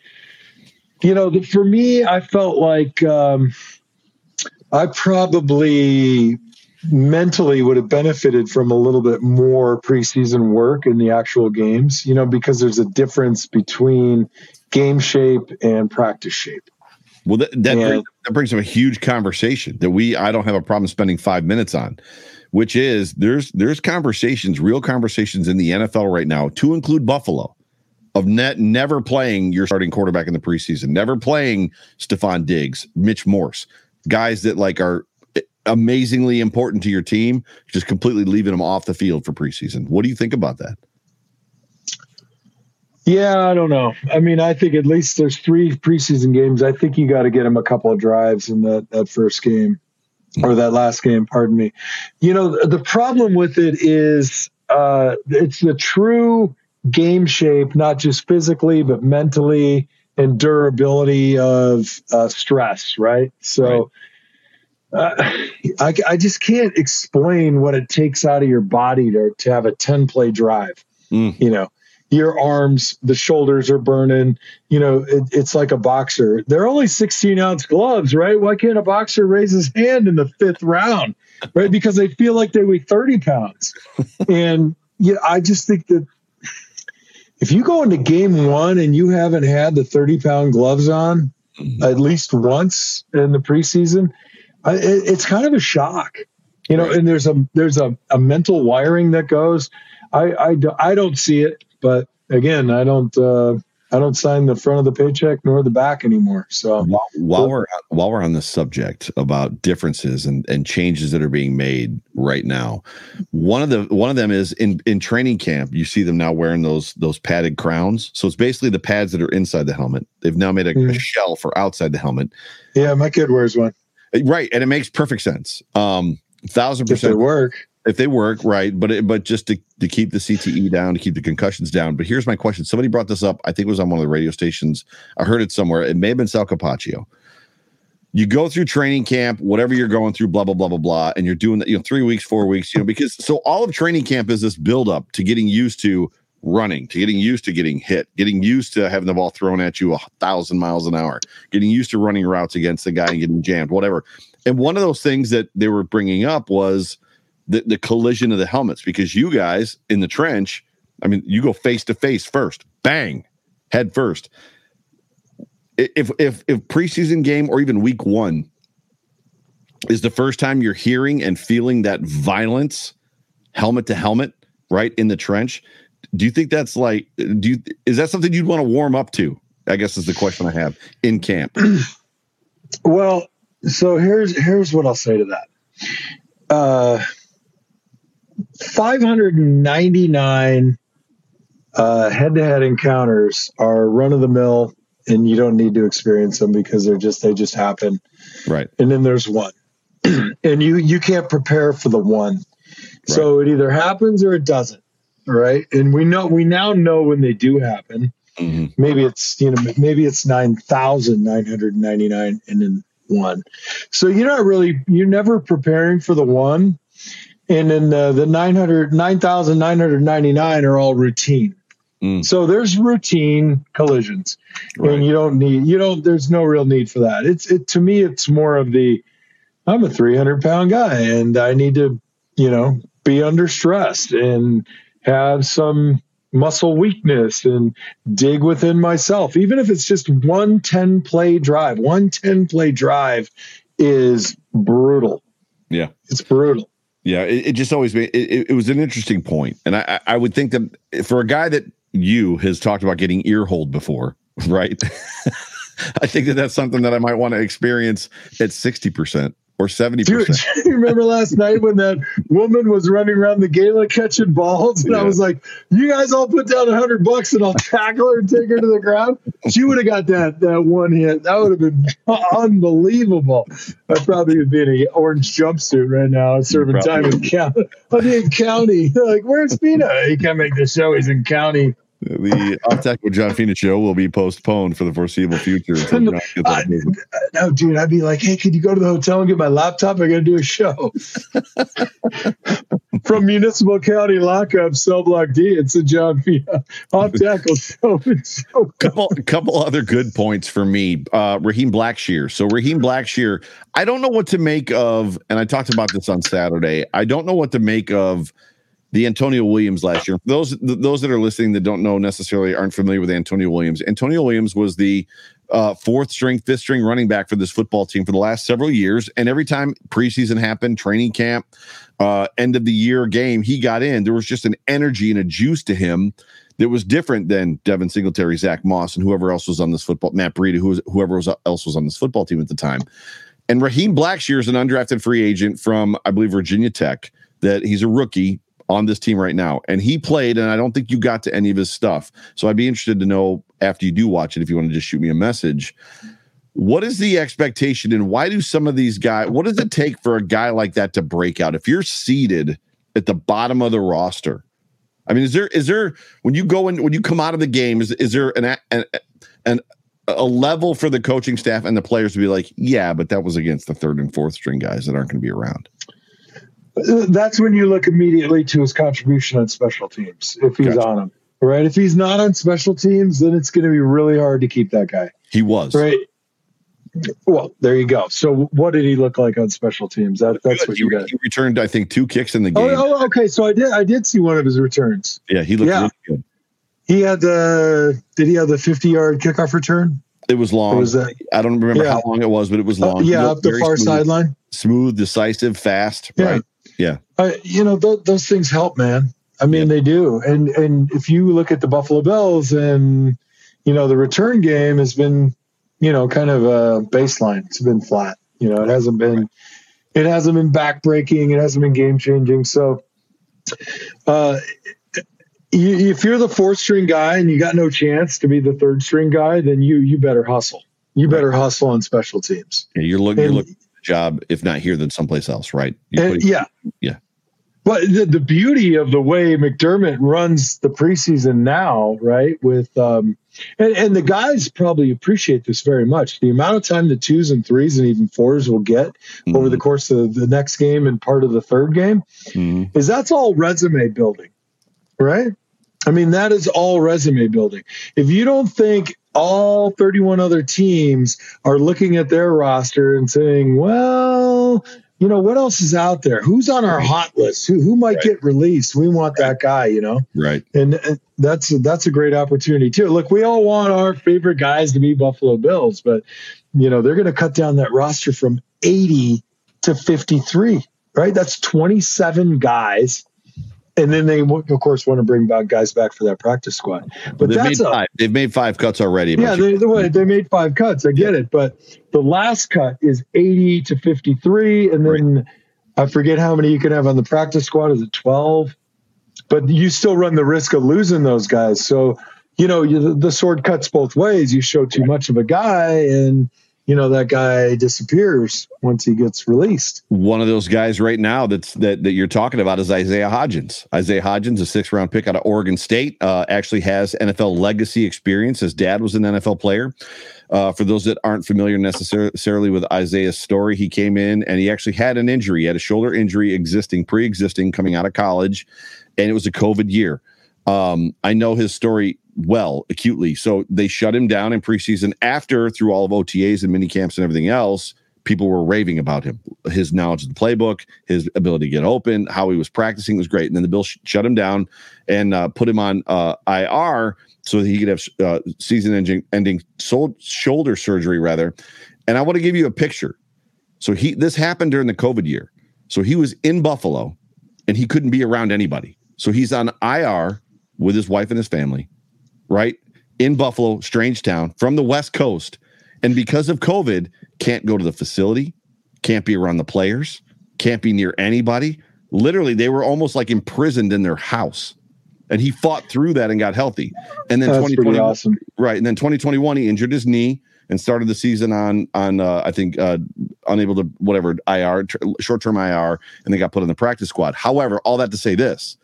you know, for me, I felt like um, I probably mentally would have benefited from a little bit more preseason work in the actual games, you know, because there's a difference between game shape and practice shape. Well, that that, brings, that brings up a huge conversation that we I don't have a problem spending five minutes on, which is there's there's conversations, real conversations in the NFL right now, to include Buffalo, of net never playing your starting quarterback in the preseason, never playing Stefon Diggs, Mitch Morse, guys that like are amazingly important to your team, just completely leaving them off the field for preseason. What do you think about that? Yeah, I don't know. I mean, I think at least there's three preseason games. I think you got to get him a couple of drives in that that first game or that last game. Pardon me. You know, the problem with it is uh, it's the true game shape, not just physically but mentally and durability of uh, stress. Right. So. Right. Uh, I, I just can't explain what it takes out of your body to, to have a 10 play drive. Mm. You know, your arms, the shoulders are burning. You know, it, it's like a boxer. They're only 16 ounce gloves, right? Why can't a boxer raise his hand in the fifth round, right? Because they feel like they weigh 30 pounds. and yeah, I just think that if you go into game one and you haven't had the 30 pound gloves on mm-hmm. at least once in the preseason, it, it's kind of a shock. You know, and there's a there's a, a mental wiring that goes. I, I, I don't see it. But again, I don't uh, I don't sign the front of the paycheck nor the back anymore. So while, while we're while we're on the subject about differences and, and changes that are being made right now, one of the one of them is in in training camp. You see them now wearing those those padded crowns. So it's basically the pads that are inside the helmet. They've now made a, mm. a shell for outside the helmet. Yeah, my kid wears one. Right, and it makes perfect sense. Um, thousand percent work. If they work right but it, but just to, to keep the cte down to keep the concussions down. But here's my question. Somebody brought this up. I think it was on one of the radio stations. I heard it somewhere. It may have been sal capaccio. You go through training camp whatever you're going through blah blah blah blah blah and you're doing that you know three weeks four weeks you know because so all of training camp is this build up to getting used to running to getting used to getting hit getting used to having the ball thrown at you a thousand miles an hour getting used to running routes against the guy and getting jammed whatever. And one of those things that they were bringing up was the, the collision of the helmets because you guys in the trench, I mean, you go face to face first, bang, head first. If if if preseason game or even week one is the first time you're hearing and feeling that violence, helmet to helmet, right in the trench, do you think that's like do you is that something you'd want to warm up to? I guess is the question I have in camp. Well, so here's here's what I'll say to that. Uh, 599 uh, head-to-head encounters are run of the mill, and you don't need to experience them because they're just they just happen. Right. And then there's one, and you you can't prepare for the one. So it either happens or it doesn't. Right. And we know we now know when they do happen. Mhm. Maybe it's you know maybe it's nine thousand nine hundred ninety nine and then one. So you're not really you're never preparing for the one, and then uh, the 900 9,999 are all routine. Mm. So there's routine collisions, Right. and you don't need you don't. There's no real need for that. It's it to me. It's more of the I'm a 300 pound guy, and I need to you know be under stress and have some muscle weakness and dig within myself even if it's just one 10 play drive one 10 play drive is brutal Yeah. it's brutal Yeah, it, it just always made it, it, was an interesting point, and I I would think that for a guy that you has talked about getting ear hold before, right? I think that that's something that I might want to experience at sixty percent or seventy Dude, percent. you remember last night when that woman was running around the gala catching balls? And I was like, you guys all put down a hundred bucks and I'll tackle her and take her to the ground. She would have got that that one hit. That would have been unbelievable. I probably would be in an orange jumpsuit right now serving time in county. I'd be in county. Like, where's Fina? Uh, he can't make the show. He's in county. The Off Tackle with John Fina show will be postponed for the foreseeable future. Until John gets I- No, dude, I'd be like, hey, could you go to the hotel and get my laptop? I got to do a show. From Municipal County Lockup, Cell Block D, it's a John Fina off tackle show. It's so good. couple couple other good points for me. Uh Raheem Blackshear. So Raheem Blackshear, I don't know what to make of, and I talked about this on Saturday. I don't know what to make of the Antonio Williams last year. Those th- those that are listening that don't know necessarily aren't familiar with Antonio Williams. Antonio Williams was the uh, fourth string, fifth string running back for this football team for the last several years. And every time preseason happened, training camp, uh, end of the year game, he got in. There was just an energy and a juice to him that was different than Devin Singletary, Zach Moss, and whoever else was on this football, Matt Breida, who was, whoever was, else was on this football team at the time. And Raheem Blackshear is an undrafted free agent from, I believe, Virginia Tech, that he's a rookie on this team right now. And he played, and I don't think you got to any of his stuff. So I'd be interested to know after you do watch it, if you want to just shoot me a message. What is the expectation, and why do some of these guys, what does it take for a guy like that to break out? If you're seated at the bottom of the roster, I mean, is there, is there, when you go in, when you come out of the game, is, is there an, an, an, a level for the coaching staff and the players to be like, yeah, but that was against the third and fourth string guys that aren't going to be around. That's when you look immediately to his contribution on special teams, if he's Gotcha. on them. Right? If he's not on special teams, then it's going to be really hard to keep that guy. He was. Right? Well, there you go. So, what did he look like on special teams? That, that's Good. what you got. he returned, I think, two kicks in the Oh, game. oh, okay. So I did. I did see one of his returns. Yeah, he looked Yeah. really good. He had the. Did he have the fifty-yard kickoff return? It was long. Or was that? I don't remember Yeah. how long it was, but it was Uh, long. He yeah, up the far smooth, sideline. Smooth, decisive, fast. Yeah. Right. Yeah. Uh, you know, th- those things help, man. I mean, they do. And and if you look at the Buffalo Bills, and you know, the return game has been, you know, kind of a baseline. It's been flat. You know, it hasn't been, it hasn't been backbreaking. It hasn't been game changing. So, uh, you, if you're the fourth string guy and you got no chance to be the third string guy, then you you better hustle. You better hustle on special teams. Yeah, you're looking. You're looking. Job, if not here, then someplace else, right? And, yeah, yeah. But the, the beauty of the way McDermott runs the preseason now, right? With um, and, and the guys probably appreciate this very much. The amount of time the twos and threes and even fours will get mm-hmm. over the course of the next game and part of the third game mm-hmm. is that's all resume building, right? I mean, that is all resume building. If you don't think all 31 other teams are looking at their roster and saying, well, you know, what else is out there? Who's on our hot list? Who, who might right. get released? We want that guy, you know? Right. And, and that's, that's a great opportunity too. Look, we all want our favorite guys to be Buffalo Bills, but you know, they're going to cut down that roster from 80 to 53, right? That's 27 guys and then they of course want to bring back guys back for that practice squad. But they've that's made five. They've made five cuts already. Yeah, they, they, they made five cuts. I get it, but the last cut is eighty to fifty three, and then right. I forget how many you can have on the practice squad. Is it twelve? But you still run the risk of losing those guys. So you know you, the sword cuts both ways. You show too much of a guy, and you know that guy disappears once he gets released. One of those guys right now that's that that you're talking about is Isaiah Hodgins. Isaiah Hodgins, a six round pick out of Oregon State, uh, actually has NFL legacy experience. His dad was an NFL player. Uh, for those that aren't familiar necessarily with Isaiah's story, he came in and he actually had an injury. He had a shoulder injury existing, pre-existing, coming out of college, and it was a COVID year. Um, I know his story well acutely. So they shut him down in preseason after through all of OTAs and mini camps and everything else. People were raving about him, his knowledge of the playbook, his ability to get open, how he was practicing was great. And then the Bills sh- shut him down and uh, put him on uh, IR so that he could have uh, season ending, ending shoulder surgery rather. And I want to give you a picture. So he this happened during the COVID year. So he was in Buffalo and he couldn't be around anybody. So he's on IR with his wife and his family right? In Buffalo, strange town from the West Coast. And because of COVID, can't go to the facility, can't be around the players, can't be near anybody. Literally, they were almost like imprisoned in their house. And he fought through that and got healthy. And then 2020, awesome. right? And then 2021, he injured his knee and started the season on on uh, I think uh, unable to whatever IR short term IR, and they got put in the practice squad. However, all that to say this,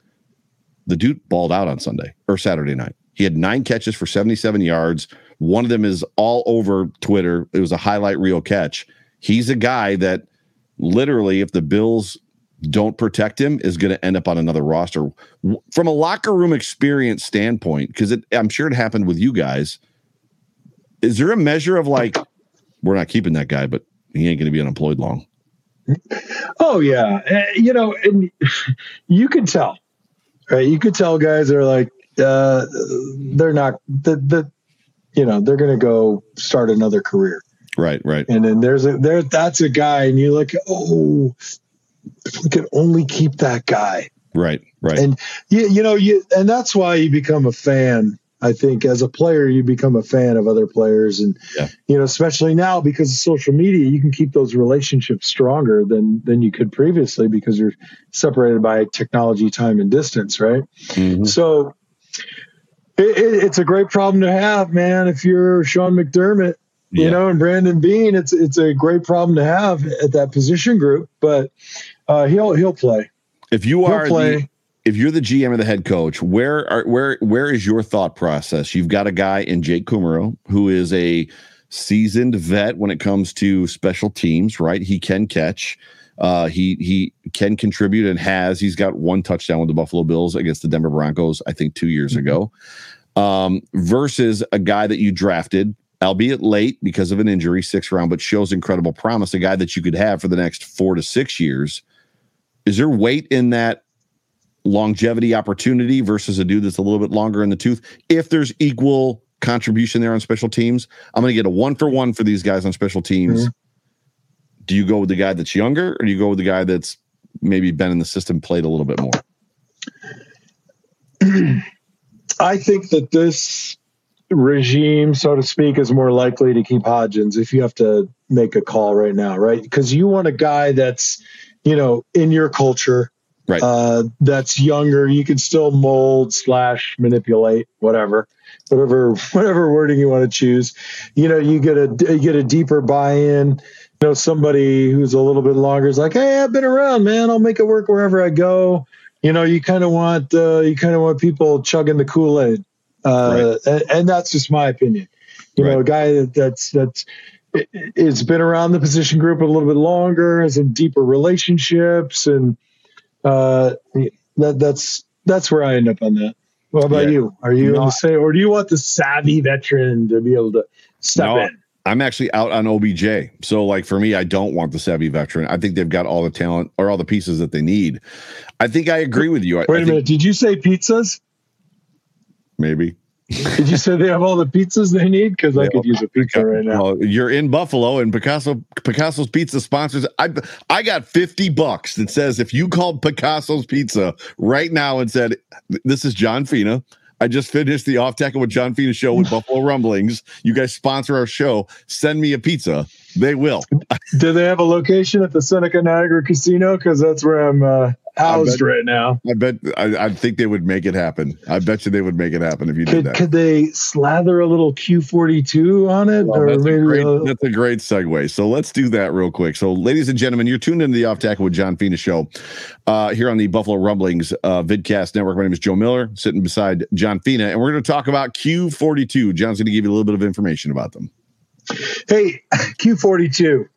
the dude balled out on Sunday or Saturday night. He had nine catches for 77 yards. One of them is all over Twitter. It was a highlight reel catch. He's a guy that literally, if the Bills don't protect him, is going to end up on another roster. From a locker room experience standpoint, because I'm sure it happened with you guys, is there a measure of like, we're not keeping that guy, but he ain't going to be unemployed long? Oh, yeah. Uh, you know, and you can tell, right? You could tell guys are like, uh, they're not the the you know they're going to go start another career. Right, right. And then there's a there that's a guy, and you look, oh, if we could only keep that guy. Right, right. And you you know you and that's why you become a fan I think as a player, you become a fan of other players, and yeah. you know, especially now because of social media, you can keep those relationships stronger than than you could previously because you're separated by technology, time, and distance, right? Mm-hmm. So it, it, it's a great problem to have, man. If you're Sean McDermott, you yeah. know, and Brandon Beane, it's it's a great problem to have at that position group. But uh, he'll he'll play. If you are the, if you're the GM or the head coach, where are where where is your thought process? You've got a guy in Jake Kumerow who is a seasoned vet when it comes to special teams, right? He can catch. Uh, he he can contribute and has. He's got one touchdown with the Buffalo Bills against the Denver Broncos, I think, two years mm-hmm. ago. Um, versus a guy that you drafted, albeit late because of an injury, six round, but shows incredible promise. A guy that you could have for the next four to six years. Is there weight in that longevity opportunity versus a dude that's a little bit longer in the tooth? If there's equal contribution there on special teams, I'm going to get a one for one for these guys on special teams. Mm-hmm do you go with the guy that's younger or do you go with the guy that's maybe been in the system, played a little bit more? I think that this regime, so to speak, is more likely to keep Hodgins if you have to make a call right now, right? Because you want a guy that's, you know, in your culture, right? Uh, that's younger. You can still mold slash manipulate, whatever, whatever, whatever wording you want to choose. You know, you get a you get a deeper buy-in know somebody who's a little bit longer is like, hey, I've been around, man. I'll make it work wherever I go. You know, you kind of want uh, you kind of want people chugging the Kool Aid, uh, right. and, and, that's just my opinion. You right. know, a guy that's that's it's been around the position group a little bit longer, has some deeper relationships, and uh, that that's that's where I end up on that. What about yeah. you? Are you in the same, or do you want the savvy veteran to be able to step no, in? I'm actually out on OBJ. So, like for me, I don't want the savvy veteran. I think they've got all the talent or all the pieces that they need. I think I agree with you. Wait I, a minute. Did you say pizzas? Maybe. Did you say they have all the pizzas they need? Because I could use a pizza right now. Well, you're in Buffalo, and Picasso Picasso's Pizza sponsors. I I got fifty bucks that says if you called Picasso's Pizza right now and said, "This is John Fina." I just finished the Off Tackle with John Fina show with Buffalo Rumblings. You guys sponsor our show. Send me a pizza. They will. Do they have a location at the Seneca Niagara Casino? Because that's where I'm uh, housed bet, right now. I bet. I, I, think they would make it happen. I bet you they would make it happen if you could, did that. Could they slather a little Q42 on it? Well, or that's, a great, a, that's a great segue. So let's do that real quick. So, ladies and gentlemen, you're tuned into the Off Tackle with John Fina show uh, here on the Buffalo Rumblings uh, Vidcast Network. My name is Joe Miller, sitting beside John Fina, and we're going to talk about Q42. John's going to give you a little bit of information about them. Hey, Q42,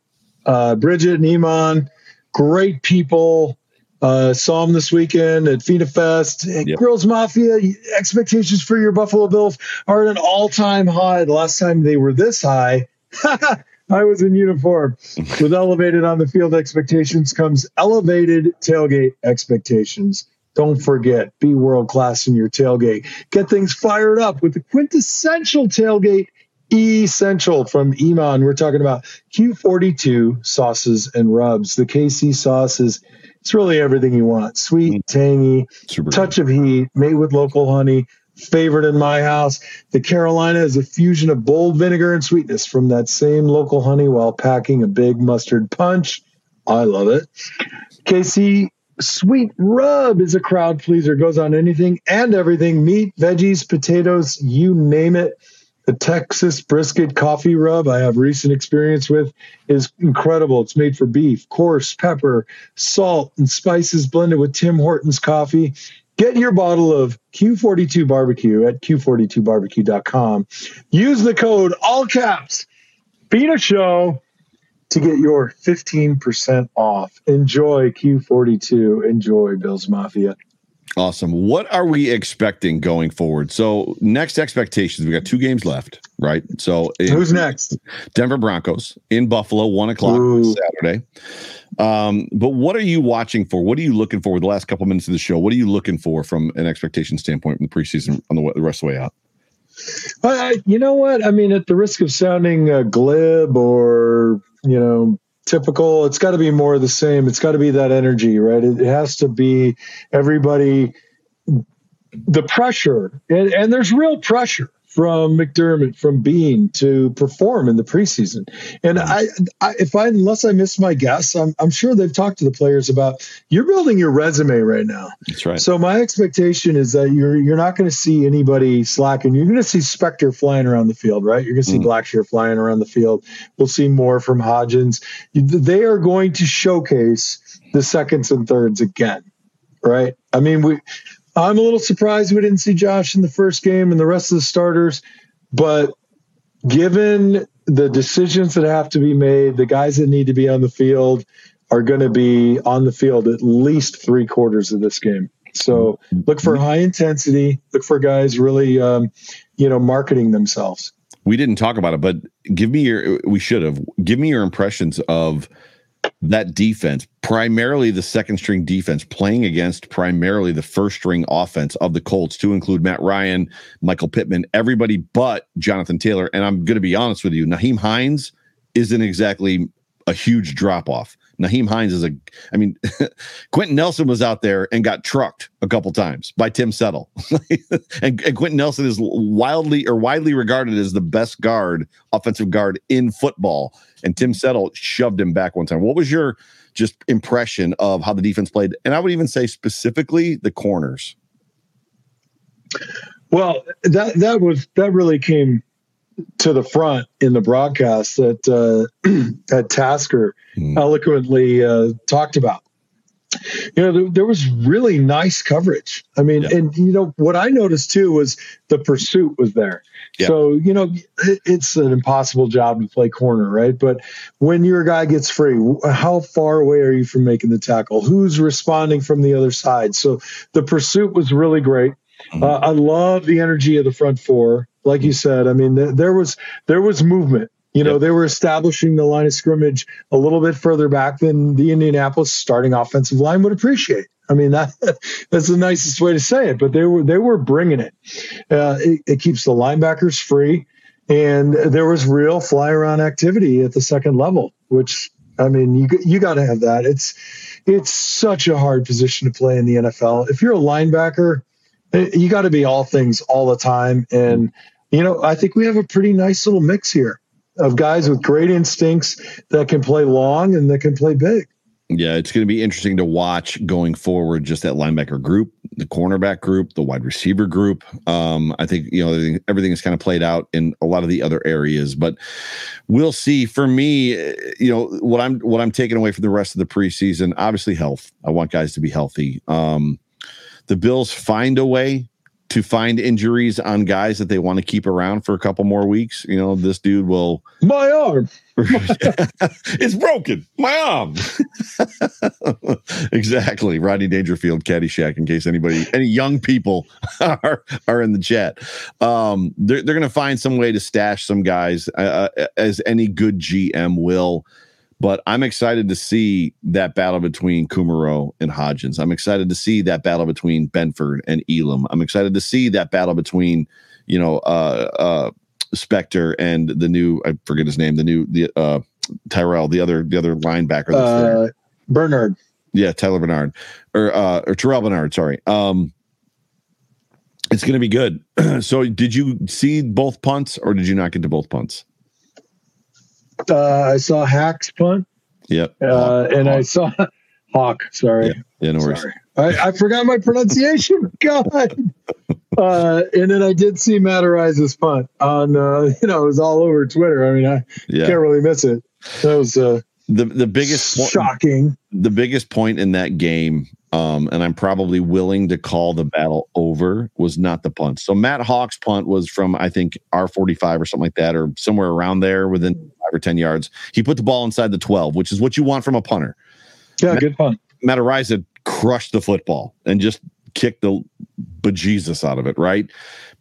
uh, Bridget and Iman, great people uh, saw him this weekend at Fina Fest. Yep. Grills Mafia, expectations for your Buffalo Bills are at an all time high. The last time they were this high, I was in uniform. With elevated on the field expectations comes elevated tailgate expectations. Don't forget, be world class in your tailgate. Get things fired up with the quintessential tailgate essential from Iman. We're talking about Q42 sauces and rubs. The KC sauce is it's really everything you want. Sweet, mm. tangy, Super touch good. of heat, made with local honey. Favorite in my house. The Carolina is a fusion of bold vinegar and sweetness from that same local honey while packing a big mustard punch. I love it. KC Sweet Rub is a crowd pleaser. Goes on anything and everything meat, veggies, potatoes, you name it. The Texas brisket coffee rub I have recent experience with is incredible. It's made for beef, coarse pepper, salt, and spices blended with Tim Hortons coffee. Get your bottle of Q42 barbecue at q42barbecue.com. Use the code all caps Fina Show to get your 15% off. Enjoy Q42. Enjoy Bills Mafia. Awesome. What are we expecting going forward? So, next expectations, we got two games left, right? So, who's next? Denver Broncos in Buffalo, one o'clock Ooh. Saturday. Um, but what are you watching for? What are you looking for with the last couple minutes of the show? What are you looking for from an expectation standpoint in the preseason on the, the rest of the way out? Uh, you know what? I mean, at the risk of sounding uh, glib or you know typical. It's got to be more of the same. It's got to be that energy, right? It, it has to be everybody. The pressure, and, and there's real pressure from McDermott, from Beane to perform in the preseason. And I, I if I unless I miss my guess, I'm, I'm sure they've talked to the players about you're building your resume right now. That's right. So my expectation is that you're you're not going to see anybody slacking. You're going to see Spector flying around the field, right? You're going to see mm. Blackshear flying around the field. We'll see more from Hodgins. They are going to showcase the seconds and thirds again, right? I mean, we I'm a little surprised we didn't see Josh in the first game and the rest of the starters, but given the decisions that have to be made, the guys that need to be on the field are going to be on the field at least three quarters of this game. So look for high intensity. Look for guys really, um, you know, marketing themselves. We didn't talk about it, but give me your. We should have. Give me your impressions of that defense, primarily the second string defense, playing against primarily the first string offense of the Colts, to include Matt Ryan, Michael Pittman, everybody but Jonathan Taylor. And I'm going to be honest with you, Nyheim Hines isn't exactly a huge drop off. Nyheim Hines is a, I mean, Quenton Nelson was out there and got trucked a couple times by Tim Settle. and, and Quenton Nelson is wildly or widely regarded as the best guard, offensive guard in football. And Tim Settle shoved him back one time. What was your just impression of how the defense played? And I would even say specifically the corners. Well, that that was that really came to the front in the broadcast that uh, that Tasker mm. eloquently uh, talked about. You know, there, there, was really nice coverage. I mean, yeah. and you know what I noticed too was the pursuit was there. Yeah. So you know, it, it's an impossible job to play corner, right? But when your guy gets free, how far away are you from making the tackle? Who's responding from the other side? So the pursuit was really great. Mm-hmm. Uh, I love the energy of the front four like you said, I mean, th- there was there was movement. You know, yep. they were establishing the line of scrimmage a little bit further back than the Indianapolis starting offensive line would appreciate. I mean, that that's the nicest way to say it. But they were they were bringing it. Uh, it, it keeps the linebackers free, and there was real fly around activity at the second level, which I mean, you you got to have that. It's it's such a hard position to play in the NFL. If you're a linebacker, eh, you got to be all things all the time, and you know, I think we have a pretty nice little mix here of guys with great instincts that can play long and that can play big. Yeah, it's going to be interesting to watch going forward. Just that linebacker group, the cornerback group, the wide receiver group. Um, I think you know everything, is kind of played out in a lot of the other areas, but we'll see. For me, you know what I'm what I'm taking away from the rest of the preseason. Obviously, health. I want guys to be healthy. Um, the Bills find a way to find injuries on guys that they want to keep around for a couple more weeks. You know, this dude will. My arm. it's broken. My arm. exactly. Rodney Dangerfield, Caddyshack, in case anybody, any young people are, are in the chat. Um, they're they're going to find some way to stash some guys, uh, uh as any good GM will. But I'm excited to see that battle between Kumerow and Hodgins. I'm excited to see that battle between Benford and Elam. I'm excited to see that battle between, you know, uh, uh, Spector and the new I forget his name, the new the uh, Tyrell, the other the other linebacker. That's uh, there. Bernard. Yeah, Tyler Bernard or uh, or Terrel Bernard. Sorry. Um, it's going to be good. so, did you see both punts, or did you not get to both punts? Uh, I saw Hack's punt. Yep. Uh, and Hawk. I saw Hawk. Sorry. Yeah, yeah no worries. Sorry. I, I, forgot my pronunciation. God. Uh, and then I did see Matt Araiza's punt on, uh, you know, it was all over Twitter. I mean, I yeah. can't really miss it. That was uh, the the biggest shocking. the biggest point in that game um, and I'm probably willing to call the battle over, was not the punt. So Matt Haack's punt was from, I think, R45 or something like that, or somewhere around there within or 10 yards. He put the ball inside the 12, which is what you want from a punter. Yeah, Matt, good punt. Matt Araiza crushed the football and just kicked the bejesus out of it, right?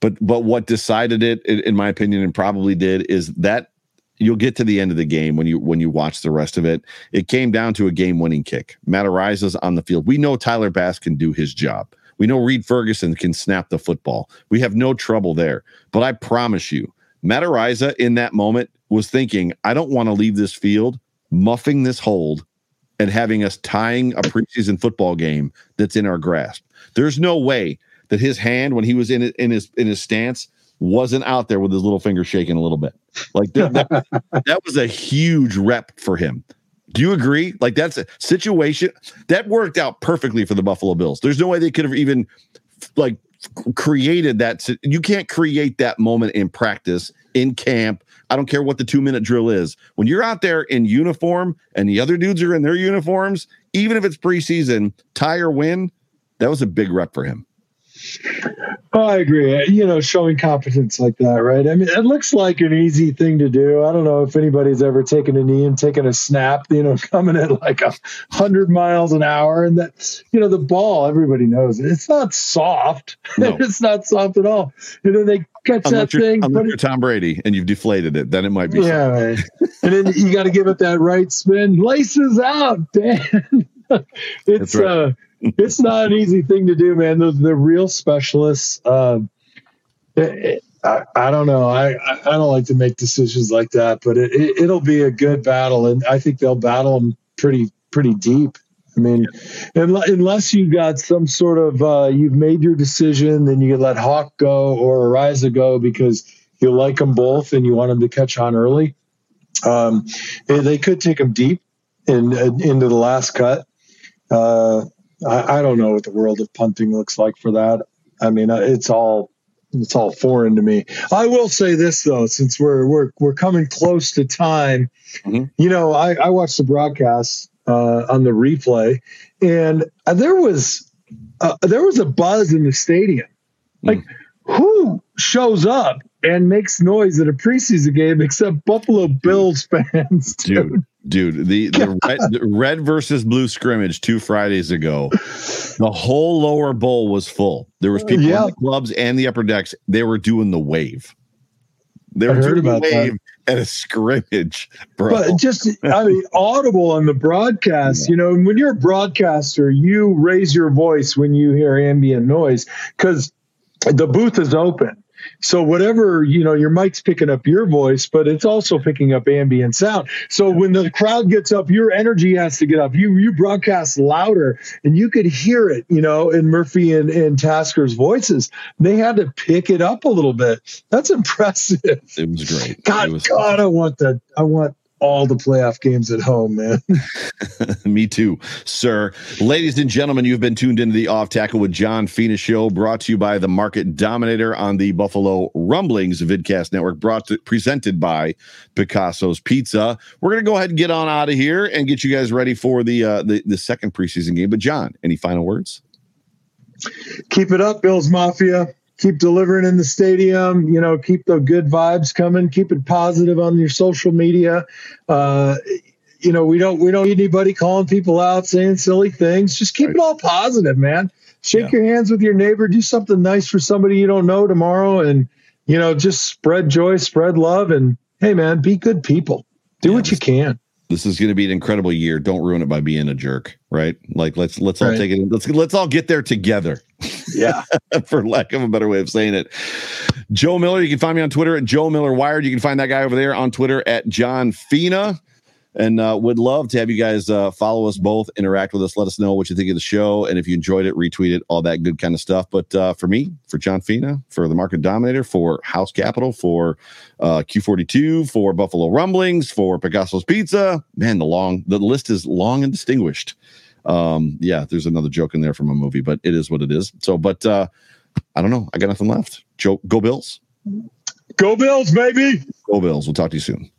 But but what decided it, in my opinion, and probably did, is that you'll get to the end of the game when you when you watch the rest of it. It came down to a game winning kick. Matt Araiza's on the field. We know Tyler Bass can do his job. We know Reid Ferguson can snap the football. We have no trouble there. But I promise you, Matt Araiza in that moment was thinking, I don't want to leave this field muffing this hold and having us tying a preseason football game that's in our grasp. There's no way that his hand when he was in in his in his stance wasn't out there with his little finger shaking a little bit. Like that, that, that was a huge rep for him. Do you agree? Like that's a situation that worked out perfectly for the Buffalo Bills. There's no way they could have even like created that. You can't create that moment in practice, in camp. I don't care what the two minute drill is. When you're out there in uniform and the other dudes are in their uniforms, even if it's preseason, tie or win, that was a big rep for him. Oh, I agree. You know, showing competence like that, right? I mean, it looks like an easy thing to do. I don't know if anybody's ever taken a knee and taken a snap, you know, coming at like a hundred miles an hour. And that, you know, the ball, everybody knows it. It's not soft. No. it's not soft at all. And then they catch unless that thing. Unless you're Tom Brady and you've deflated it, then it might be. Yeah. Right. and then you got to give it that right spin. Laces out, Dan. it's, right. uh, it's not an easy thing to do, man. Those the real specialists. It, I, I, don't know. I, I don't like to make decisions like that, but it, it, will be a good battle, and I think they'll battle them pretty pretty deep. I mean, unless you got some sort of uh, you've made your decision, then you let Haack go or Araiza go because you like them both and you want them to catch on early. Um, they could take them deep in, into the last cut. Uh, I, I, don't know what the world of punting looks like for that. I mean, uh, it's all it's all foreign to me. I will say this though, since we're we're we're coming close to time, mm-hmm. you know, I, I watched the broadcast uh, on the replay, and there was uh, there was a buzz in the stadium. Like, mm. who shows up and makes noise at a preseason game except Buffalo Bills fans? Dude, dude, dude the, the red, the red versus blue scrimmage two Fridays ago, the whole lower bowl was full. There was people yeah. in the clubs and the upper decks. They were doing the wave. They were doing the wave that. at a scrimmage, bro. But just, I mean, audible on the broadcast. Yeah. You know, and when you're a broadcaster, you raise your voice when you hear ambient noise because the booth is open so whatever, you know, your mic's picking up your voice, but it's also picking up ambient sound. So when the crowd gets up, your energy has to get up. You you broadcast louder and you could hear it, you know, in Murphy and, and Tasker's voices. They had to pick it up a little bit. That's impressive. It was great. God, was God, I want that. I want all the playoff games at home, man. Me too, sir. Ladies and gentlemen, you've been tuned into the Off Tackle with John Fina show, brought to you by the Market Dominator on the Buffalo Rumblings Vidcast Network, brought to, presented by Picasso's Pizza. We're gonna go ahead and get on out of here and get you guys ready for the uh, the, the second preseason game. But John, any final words? Keep it up, Bills Mafia keep delivering in the stadium you know keep the good vibes coming keep it positive on your social media uh, you know we don't we don't need anybody calling people out saying silly things just keep right. it all positive man shake yeah. your hands with your neighbor do something nice for somebody you don't know tomorrow and you know just spread joy spread love and hey man be good people do yeah, what you can this is going to be an incredible year. Don't ruin it by being a jerk, right? Like let's let's all right. take it. Let's let's all get there together. Yeah, for lack of a better way of saying it. Joe Miller, you can find me on Twitter at Joe Miller Wired. You can find that guy over there on Twitter at John Fina and uh, would love to have you guys uh, follow us both, interact with us, let us know what you think of the show, and if you enjoyed it, retweet it, all that good kind of stuff. But uh, for me, for John Fina, for the Market Dominator, for House Capital, for uh, Q42, for Buffalo Rumblings, for Picasso's Pizza, man, the long the list is long and distinguished. Um, yeah, there's another joke in there from a movie, but it is what it is. So, but uh, I don't know. I got nothing left. Joe, go Bills. Go Bills, baby. Go Bills. We'll talk to you soon.